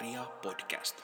RIA Podcast.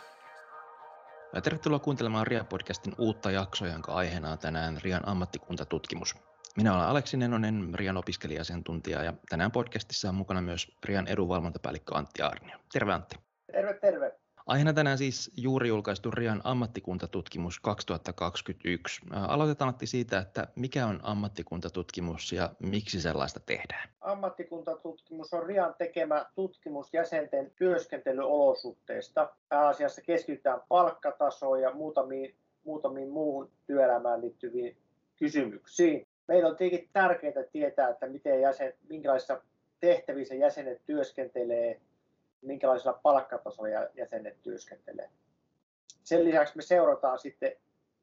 Ja tervetuloa kuuntelemaan RIA-podcastin uutta jaksoa, jonka aiheena on tänään RIAn ammattikuntatutkimus. Minä olen Aleksi Nenonen, RIAn opiskelija-asiantuntija ja tänään podcastissa on mukana myös RIAn edunvalvontapäällikkö Antti Arnio. Terve Antti. Terve, terve. Aiheena tänään siis juuri julkaistu Rian ammattikuntatutkimus 2021. Aloitetaan Antti siitä, että mikä on ammattikuntatutkimus ja miksi sellaista tehdään? Ammattikuntatutkimus on Rian tekemä tutkimus jäsenten työskentelyolosuhteista. Pääasiassa keskitytään palkkatasoon ja muutamiin, muutamiin muuhun työelämään liittyviin kysymyksiin. Meillä on tietenkin tärkeää tietää, että miten jäsen, minkälaisissa tehtävissä jäsenet työskentelee minkälaisella palkkatasolla jäsenet työskentelee. Sen lisäksi me seurataan sitten,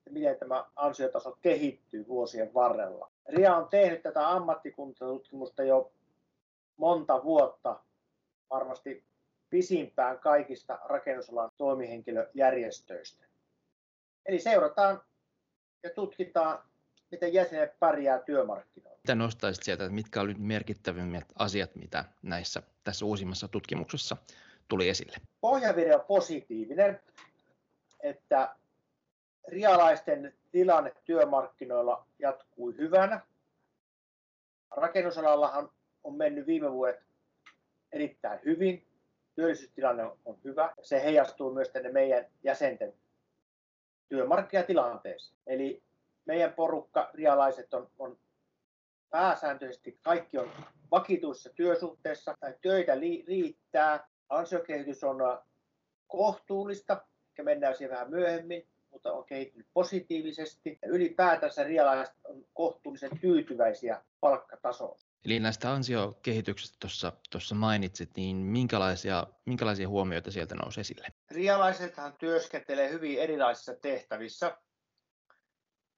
miten tämä ansiotaso kehittyy vuosien varrella. RIA on tehnyt tätä ammattikuntatutkimusta jo monta vuotta, varmasti pisimpään kaikista rakennusalan toimihenkilöjärjestöistä. Eli seurataan ja tutkitaan, miten jäsenet pärjää työmarkkinoilla. Mitä nostaisit sieltä, että mitkä olivat merkittävimmät asiat, mitä näissä tässä uusimmassa tutkimuksessa tuli esille? Pohjavire on positiivinen, että rialaisten tilanne työmarkkinoilla jatkui hyvänä. Rakennusalallahan on mennyt viime vuodet erittäin hyvin. Työllisyystilanne on hyvä. Se heijastuu myös tänne meidän jäsenten työmarkkinatilanteeseen. Eli meidän porukka, rialaiset, on, on pääsääntöisesti kaikki on vakituissa työsuhteessa tai töitä li- riittää. Ansiokehitys on äh, kohtuullista, ja mennään siihen vähän myöhemmin, mutta on kehittynyt positiivisesti. Ja ylipäätänsä rialaiset on kohtuullisen tyytyväisiä palkkatasoon. Eli näistä ansiokehityksestä tuossa mainitsit, niin minkälaisia, minkälaisia huomioita sieltä nousi esille? Rialaisethan työskentelee hyvin erilaisissa tehtävissä.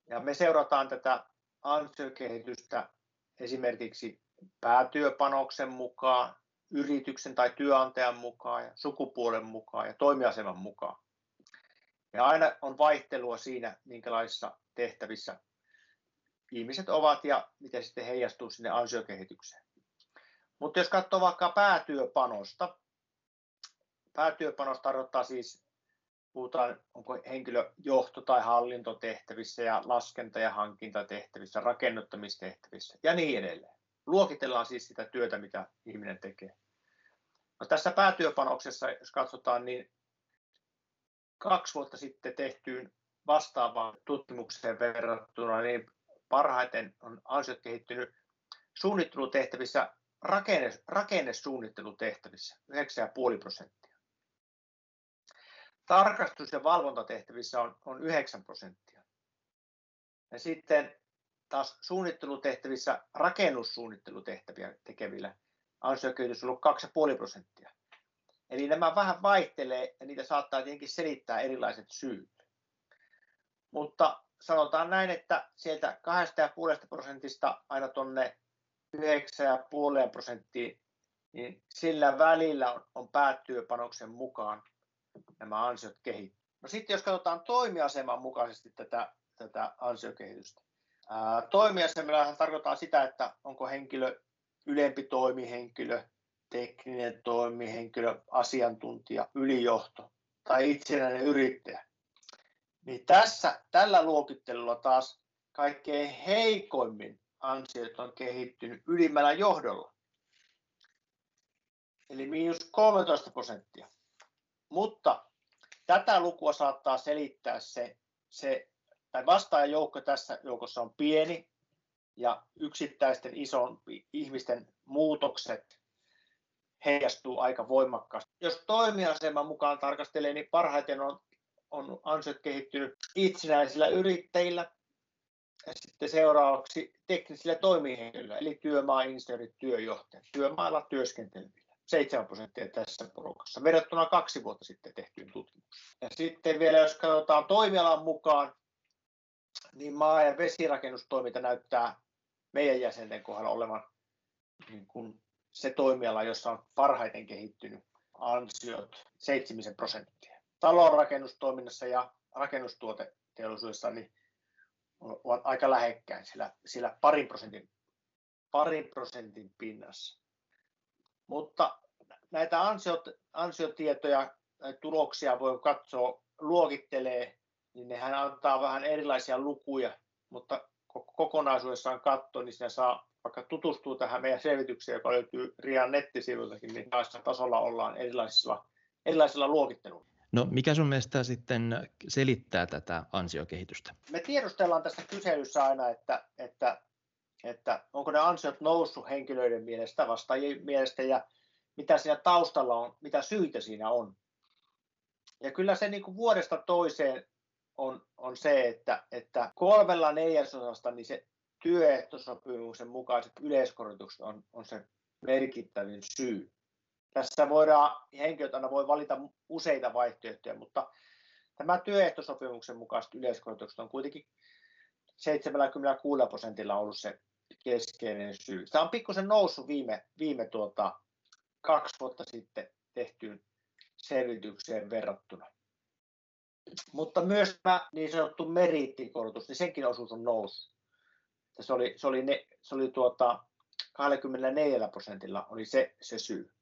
Ja me seurataan tätä ansiokehitystä esimerkiksi päätyöpanoksen mukaan, yrityksen tai työnantajan mukaan ja sukupuolen mukaan ja toimiaseman mukaan. Ja aina on vaihtelua siinä, minkälaisissa tehtävissä ihmiset ovat ja miten sitten heijastuu sinne ansiokehitykseen. Mutta jos katsoo vaikka päätyöpanosta, päätyöpanos tarkoittaa siis, puhutaan onko henkilö johto- tai hallintotehtävissä ja laskenta- ja hankintatehtävissä, rakennuttamistehtävissä ja niin edelleen. Luokitellaan siis sitä työtä, mitä ihminen tekee. No tässä päätyöpanoksessa, jos katsotaan, niin kaksi vuotta sitten tehtyyn vastaavaan tutkimukseen verrattuna, niin parhaiten on ansiot kehittynyt suunnittelutehtävissä, rakenne, rakennesuunnittelutehtävissä 9,5 prosenttia. Tarkastus- ja valvontatehtävissä on, on 9 prosenttia. Ja sitten taas suunnittelutehtävissä rakennussuunnittelutehtäviä tekevillä ansiokehitys on ollut 2,5 prosenttia. Eli nämä vähän vaihtelee ja niitä saattaa tietenkin selittää erilaiset syyt. Mutta sanotaan näin, että sieltä 2,5 prosentista aina tuonne 9,5 prosenttiin, niin sillä välillä on, on päätyöpanoksen mukaan nämä ansiot kehittyvät. No sitten jos katsotaan toimiaseman mukaisesti tätä, tätä ansiokehitystä. toimiasemalla tarkoittaa sitä, että onko henkilö ylempi toimihenkilö, tekninen toimihenkilö, asiantuntija, ylijohto tai itsenäinen yrittäjä. Niin tässä, tällä luokittelulla taas kaikkein heikoimmin ansiot on kehittynyt ylimmällä johdolla. Eli miinus 13 prosenttia. Mutta tätä lukua saattaa selittää se, se tai vastaajajoukko tässä joukossa on pieni, ja yksittäisten ison ihmisten muutokset heijastuu aika voimakkaasti. Jos toimiaseman mukaan tarkastelee, niin parhaiten on, on ansiot kehittynyt itsenäisillä yrittäjillä ja sitten seuraavaksi teknisillä toimihenkilöillä, eli työmaainsinöörit, työjohtajat, työmailla työskentelevillä. 7 prosenttia tässä porukassa, verrattuna kaksi vuotta sitten tehtyyn tutkimukseen. Ja sitten vielä jos katsotaan toimialan mukaan, niin maa- ja vesirakennustoiminta näyttää meidän jäsenten kohdalla olevan niin kuin se toimiala, jossa on parhaiten kehittynyt ansiot 7 prosenttia. Talonrakennustoiminnassa ja rakennustuoteteollisuudessa niin ovat aika lähekkäin sillä, sillä parin, prosentin, parin prosentin pinnassa. Mutta näitä ansiot, ansiotietoja tuloksia voi katsoa, luokittelee, niin nehän antaa vähän erilaisia lukuja, mutta kokonaisuudessaan katsoa, niin siinä saa vaikka tutustua tähän meidän selvitykseen, joka löytyy RIAN nettisivuiltakin, niin taas tasolla ollaan erilaisilla, erilaisilla luokitteluilla. No mikä sun mielestä sitten selittää tätä ansiokehitystä? Me tiedustellaan tässä kyselyssä aina, että, että, että onko ne ansiot noussut henkilöiden mielestä, vastaajien mielestä ja mitä siinä taustalla on, mitä syitä siinä on. Ja kyllä se niin kuin vuodesta toiseen on, on se, että, että kolmella neljäsosasta niin se työehtosopimuksen mukaiset yleiskorotukset on, on se merkittävin syy. Tässä voidaan, henkilöt aina voi valita useita vaihtoehtoja, mutta tämä työehtosopimuksen mukaiset yleiskorotukset on kuitenkin 76 prosentilla ollut se keskeinen syy. Tämä on pikkusen noussut viime, viime tuota, kaksi vuotta sitten tehtyyn selvitykseen verrattuna. Mutta myös tämä niin sanottu meriittikorotus, niin senkin osuus on noussut. Se oli, se oli, ne, se oli tuota 24 prosentilla oli se, se syy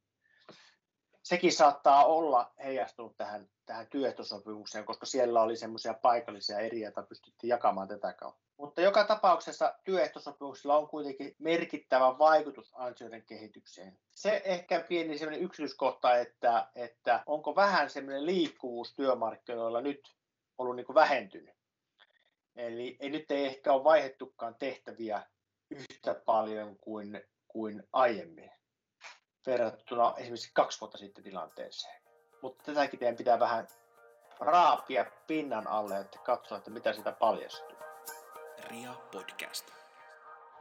sekin saattaa olla heijastunut tähän, tähän työehtosopimukseen, koska siellä oli semmoisia paikallisia eriä, joita pystyttiin jakamaan tätä kautta. Mutta joka tapauksessa työehtosopimuksilla on kuitenkin merkittävä vaikutus ansioiden kehitykseen. Se ehkä pieni sellainen yksityiskohta, että, että onko vähän semmoinen liikkuvuus työmarkkinoilla nyt ollut niin kuin vähentynyt. Eli ei, nyt ei ehkä ole vaihettukaan tehtäviä yhtä paljon kuin, kuin aiemmin verrattuna esimerkiksi kaksi vuotta sitten tilanteeseen. Mutta tätäkin teidän pitää vähän raapia pinnan alle, että katsoa, että mitä sitä paljastuu. Ria Podcast.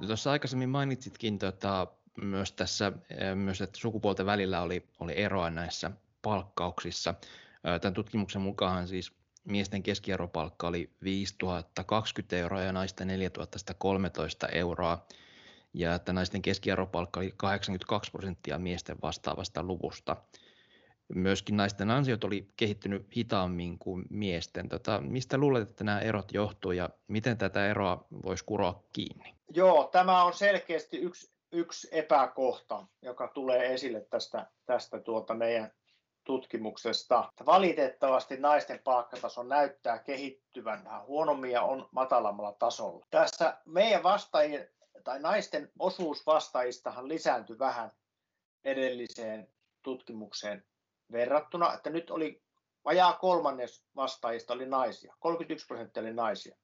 Tuossa aikaisemmin mainitsitkin tota, myös tässä, eh, myös, että sukupuolten välillä oli, oli eroa näissä palkkauksissa. Tämän tutkimuksen mukaan siis miesten keskiarvopalkka oli 5020 euroa ja naisten 4113 euroa ja että naisten keskiarvopalkka oli 82 prosenttia miesten vastaavasta luvusta. Myöskin naisten ansiot oli kehittynyt hitaammin kuin miesten. Tota, mistä luulet, että nämä erot johtuu ja miten tätä eroa voisi kuroa kiinni? Joo, tämä on selkeästi yksi, yksi epäkohta, joka tulee esille tästä, tästä tuota meidän tutkimuksesta. Valitettavasti naisten palkkataso näyttää kehittyvän vähän huonommin ja on matalammalla tasolla. Tässä meidän vastaajien tai naisten osuus vastaajistahan lisääntyi vähän edelliseen tutkimukseen verrattuna, että nyt oli vajaa kolmannes vastaajista oli naisia, 31 prosenttia oli naisia.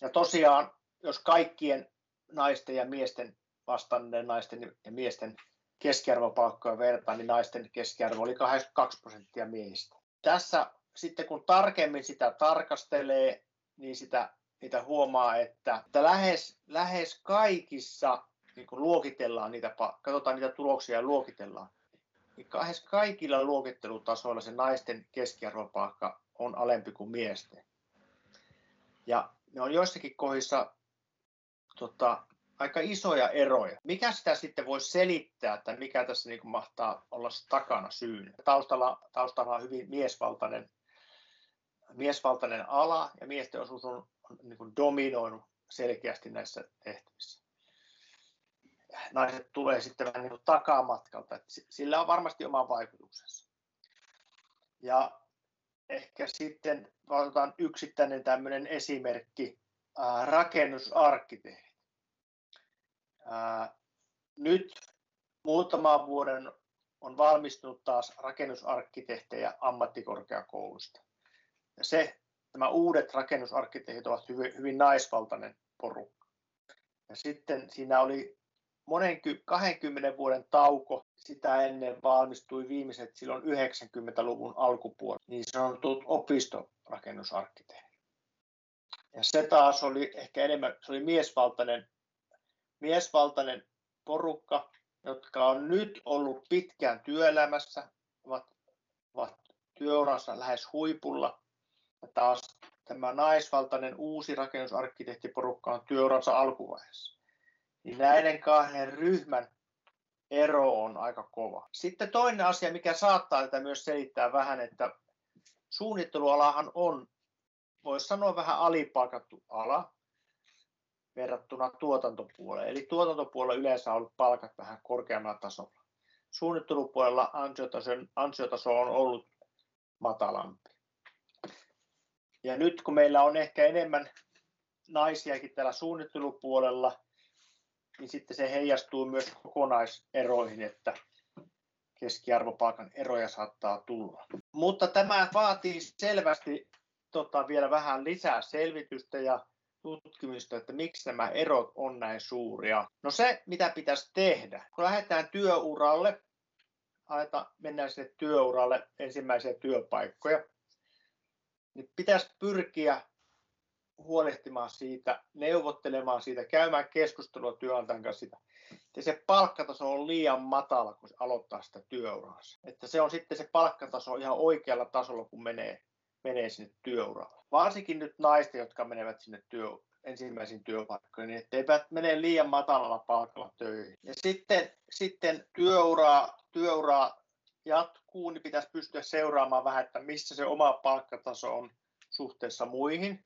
Ja tosiaan, jos kaikkien naisten ja miesten vastanneiden naisten ja miesten keskiarvopalkkoja vertaa, niin naisten keskiarvo oli 82 prosenttia miehistä. Tässä sitten kun tarkemmin sitä tarkastelee, niin sitä niitä huomaa, että, että lähes, lähes kaikissa niin kun luokitellaan niitä, katsotaan niitä tuloksia ja luokitellaan, lähes kaikilla luokittelutasoilla se naisten keskiarvopalkka on alempi kuin miesten. Ja ne on joissakin kohdissa tota, aika isoja eroja. Mikä sitä sitten voisi selittää, että mikä tässä niin kuin mahtaa olla takana syyn? Taustalla, taustalla on hyvin miesvaltainen, miesvaltainen ala ja miesten osuus on niin kuin dominoinut selkeästi näissä tehtävissä. Naiset tulee sitten vähän niin kuin takamatkalta, että sillä on varmasti oma vaikutuksensa. Ja ehkä sitten otetaan yksittäinen tämmöinen esimerkki, ää, rakennusarkkitehdit. Ää, nyt muutaman vuoden on valmistunut taas rakennusarkkitehtejä ammattikorkeakoulusta. Ja se nämä uudet rakennusarkkitehdit ovat hyvin, hyvin naisvaltainen porukka. Ja sitten siinä oli monen 20 vuoden tauko. Sitä ennen valmistui viimeiset silloin 90-luvun alkupuolella niin sanotut opistorakennusarkkitehdit. Ja se taas oli ehkä enemmän, se oli miesvaltainen, miesvaltainen porukka, jotka on nyt ollut pitkään työelämässä, ovat, ovat työurassa lähes huipulla ja taas tämä naisvaltainen uusi rakennusarkkitehtiporukka on työuransa alkuvaiheessa. Niin näiden kahden ryhmän ero on aika kova. Sitten toinen asia, mikä saattaa tätä myös selittää vähän, että suunnittelualahan on, voisi sanoa vähän alipalkattu ala verrattuna tuotantopuoleen. Eli tuotantopuolella yleensä on ollut palkat vähän korkeammalla tasolla. suunnittelupuolella ansiotaso, ansiotaso on ollut matalampi. Ja nyt kun meillä on ehkä enemmän naisiakin täällä suunnittelupuolella, niin sitten se heijastuu myös kokonaiseroihin, että keskiarvopalkan eroja saattaa tulla. Mutta tämä vaatii selvästi tota, vielä vähän lisää selvitystä ja tutkimista, että miksi nämä erot on näin suuria. No se, mitä pitäisi tehdä, kun lähdetään työuralle, aletaan, mennään sinne työuralle ensimmäisiä työpaikkoja, niin pitäisi pyrkiä huolehtimaan siitä, neuvottelemaan siitä, käymään keskustelua työnantajan kanssa siitä, että se palkkataso on liian matala, kun se aloittaa sitä työuraansa. Että se on sitten se palkkataso ihan oikealla tasolla, kun menee, menee sinne työuralle. Varsinkin nyt naisten, jotka menevät sinne työ, ensimmäisiin työpaikkoihin, niin etteivät mene liian matalalla palkalla töihin. Ja sitten, sitten työuraa, työuraa jatkuu, niin pitäisi pystyä seuraamaan vähän, että missä se oma palkkataso on suhteessa muihin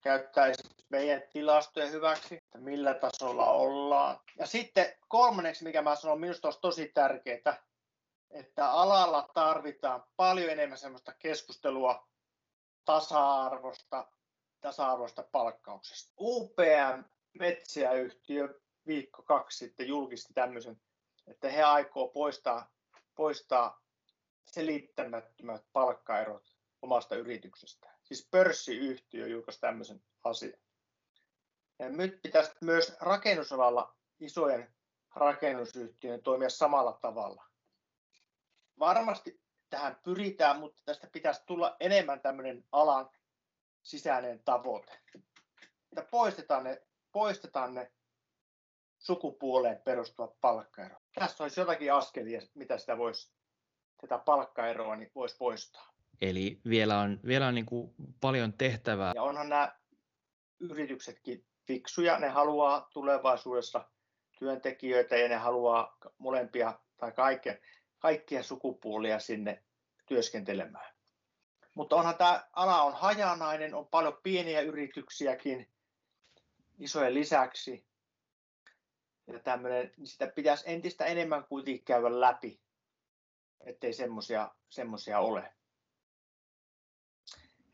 käyttää meidän tilastoja hyväksi, että millä tasolla ollaan. Ja sitten kolmanneksi, mikä mä sanon, minusta olisi tosi tärkeää, että alalla tarvitaan paljon enemmän sellaista keskustelua tasa-arvosta, tasa-arvoista palkkauksesta. UPM Metsiäyhtiö viikko kaksi sitten julkisti tämmöisen, että he aikoo poistaa, poistaa selittämättömät palkkaerot omasta yrityksestään siis pörssiyhtiö julkaisi tämmöisen asian. Ja nyt pitäisi myös rakennusalalla isojen rakennusyhtiöiden toimia samalla tavalla. Varmasti tähän pyritään, mutta tästä pitäisi tulla enemmän tämmöinen alan sisäinen tavoite. Että poistetaan ne, poistetaan ne sukupuoleen perustuvat palkkaerot. Tässä olisi jotakin askelia, mitä sitä voisi, tätä palkkaeroa niin voisi poistaa. Eli vielä on, vielä on niin kuin paljon tehtävää. Ja onhan nämä yrityksetkin fiksuja, ne haluaa tulevaisuudessa työntekijöitä ja ne haluaa molempia tai kaikkia, kaikkia sukupuolia sinne työskentelemään. Mutta onhan tämä ala on hajanainen, on paljon pieniä yrityksiäkin isojen lisäksi. Ja tämmöinen, niin sitä pitäisi entistä enemmän kuitenkin käydä läpi, ettei semmoisia ole.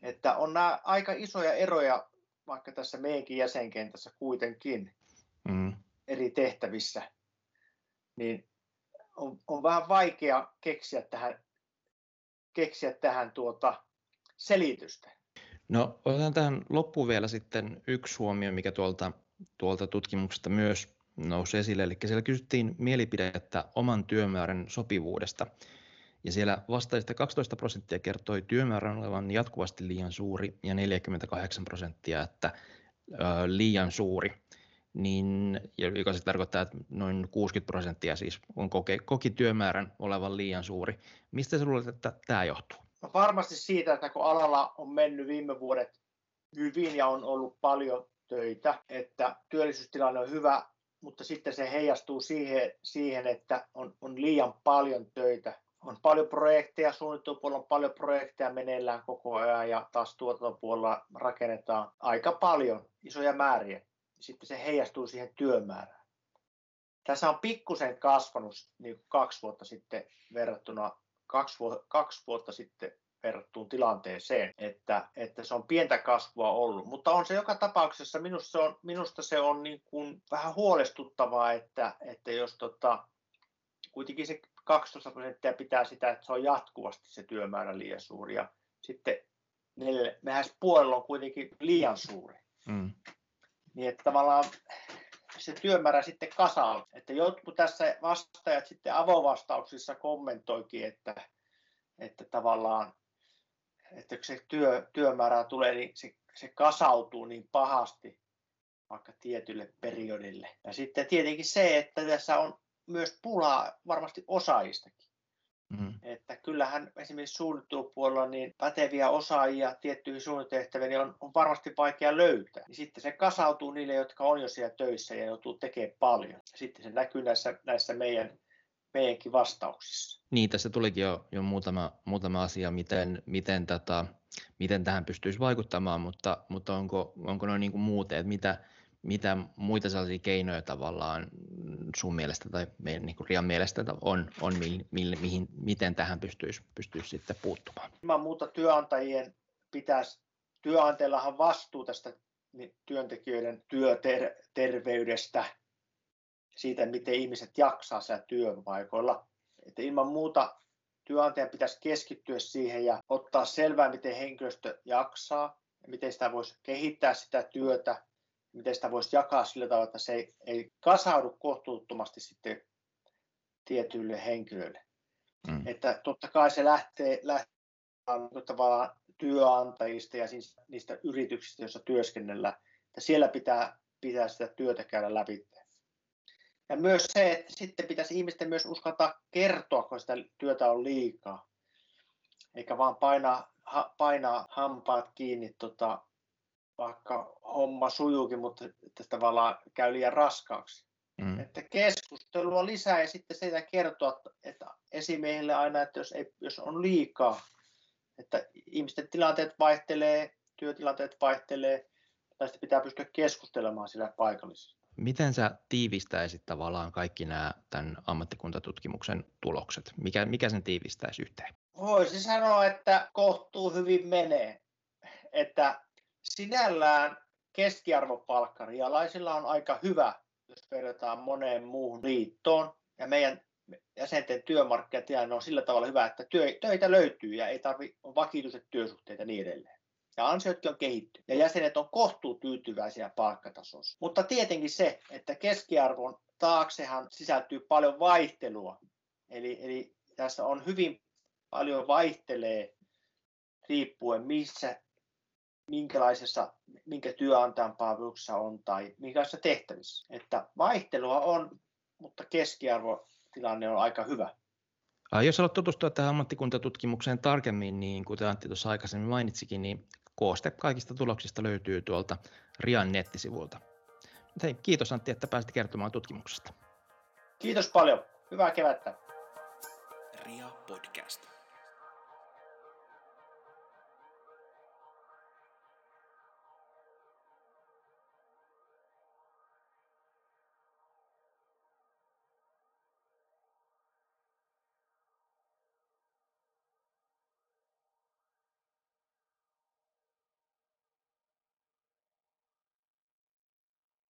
Että on nämä aika isoja eroja vaikka tässä meidänkin jäsenkentässä kuitenkin mm. eri tehtävissä, niin on, on vähän vaikea keksiä tähän, keksiä tähän tuota selitystä. No otetaan tähän loppuun vielä sitten yksi huomio, mikä tuolta, tuolta tutkimuksesta myös nousi esille. Eli siellä kysyttiin mielipidettä oman työmäärän sopivuudesta. Ja siellä vastaajista 12 prosenttia kertoi työmäärän olevan jatkuvasti liian suuri ja 48 prosenttia, että ö, liian suuri. Niin, joka se tarkoittaa, että noin 60 prosenttia siis on koke, koki työmäärän olevan liian suuri. Mistä sä luulet, että tämä johtuu? No varmasti siitä, että kun alalla on mennyt viime vuodet hyvin ja on ollut paljon töitä, että työllisyystilanne on hyvä, mutta sitten se heijastuu siihen, siihen että on, on liian paljon töitä on paljon projekteja, suunnittelupuolella on paljon projekteja meneillään koko ajan ja taas tuotantopuolella rakennetaan aika paljon, isoja määriä. Sitten se heijastuu siihen työmäärään. Tässä on pikkusen kasvanut niin kaksi vuotta sitten verrattuna kaksi, vu- kaksi vuotta sitten verrattuun tilanteeseen, että, että se on pientä kasvua ollut. Mutta on se joka tapauksessa, minusta se on, minusta se on niin kuin vähän huolestuttavaa, että, että jos tota, kuitenkin se 12 prosenttia pitää sitä, että se on jatkuvasti se työmäärä liian suuri. Ja sitten mehän puolella on kuitenkin liian suuri. Mm. Niin että tavallaan se työmäärä sitten kasaa. Että jotkut tässä vastaajat sitten avovastauksissa kommentoikin, että, että tavallaan että kun se työ, työmäärä tulee, niin se, se kasautuu niin pahasti vaikka tietylle periodille. Ja sitten tietenkin se, että tässä on myös pulaa varmasti osaajistakin. Mm. Että kyllähän esimerkiksi suunnittelupuolella niin päteviä osaajia tiettyihin suunnitehtäviin niin on, on varmasti vaikea löytää. Niin sitten se kasautuu niille, jotka on jo siellä töissä ja joutuu tekemään paljon. Sitten se näkyy näissä, näissä meidän, meidänkin vastauksissa. Niin, tässä tulikin jo, jo muutama, muutama asia, miten, miten, tätä, miten tähän pystyisi vaikuttamaan, mutta, mutta onko, onko noin niin kuin muuten, että mitä, mitä muita sellaisia keinoja tavallaan sun mielestä tai meidän niin Rian mielestä on, on mi, mi, mihin, miten tähän pystyisi, pystyisi sitten puuttumaan? Ilman muuta työnantajien pitäisi, työnantajillahan vastuu tästä työntekijöiden työterveydestä, siitä, miten ihmiset jaksaa siellä työpaikoilla. Että ilman muuta työnantajan pitäisi keskittyä siihen ja ottaa selvää, miten henkilöstö jaksaa, ja miten sitä voisi kehittää sitä työtä, miten sitä voisi jakaa sillä tavalla, että se ei, ei kasaudu kohtuuttomasti sitten tietyille henkilöille. Mm. Että totta kai se lähtee, lähtee tavallaan työnantajista ja siis niistä yrityksistä, joissa työskennellään, että siellä pitää, pitää sitä työtä käydä läpi. Ja myös se, että sitten pitäisi ihmisten myös uskaltaa kertoa, kun sitä työtä on liikaa. Eikä vaan painaa, ha, painaa hampaat kiinni, tota, vaikka homma sujuukin, mutta että tavallaan käy liian raskaaksi. Mm. Että keskustelua lisää ja sitten sitä kertoa, että esimiehille aina, että jos, ei, jos on liikaa, että ihmisten tilanteet vaihtelee, työtilanteet vaihtelee, tästä pitää pystyä keskustelemaan sillä paikallisella. Miten sä tiivistäisit tavallaan kaikki nämä tämän ammattikuntatutkimuksen tulokset? Mikä, mikä sen tiivistäisi yhteen? Voisi sanoa, että kohtuu hyvin menee. Että sinällään keskiarvopalkka rialaisilla on aika hyvä, jos verrataan moneen muuhun liittoon. Ja meidän jäsenten työmarkkinatilanne on sillä tavalla hyvä, että työ, töitä löytyy ja ei tarvitse vakituiset työsuhteita ja niin edelleen ja ansiotkin on kehittynyt ja jäsenet on kohtuu tyytyväisiä palkkatasossa. Mutta tietenkin se, että keskiarvon taaksehan sisältyy paljon vaihtelua. Eli, eli tässä on hyvin paljon vaihtelee riippuen missä, minkälaisessa, minkä työnantajan palveluksessa on tai minkälaisessa tehtävissä. Että vaihtelua on, mutta keskiarvotilanne on aika hyvä. Jos haluat tutustua tähän ammattikuntatutkimukseen tarkemmin, niin kuten Antti tuossa aikaisemmin mainitsikin, niin Kooste kaikista tuloksista löytyy tuolta Rian nettisivulta. Hei, kiitos Antti, että pääsit kertomaan tutkimuksesta. Kiitos paljon. Hyvää kevättä. Ria Podcast.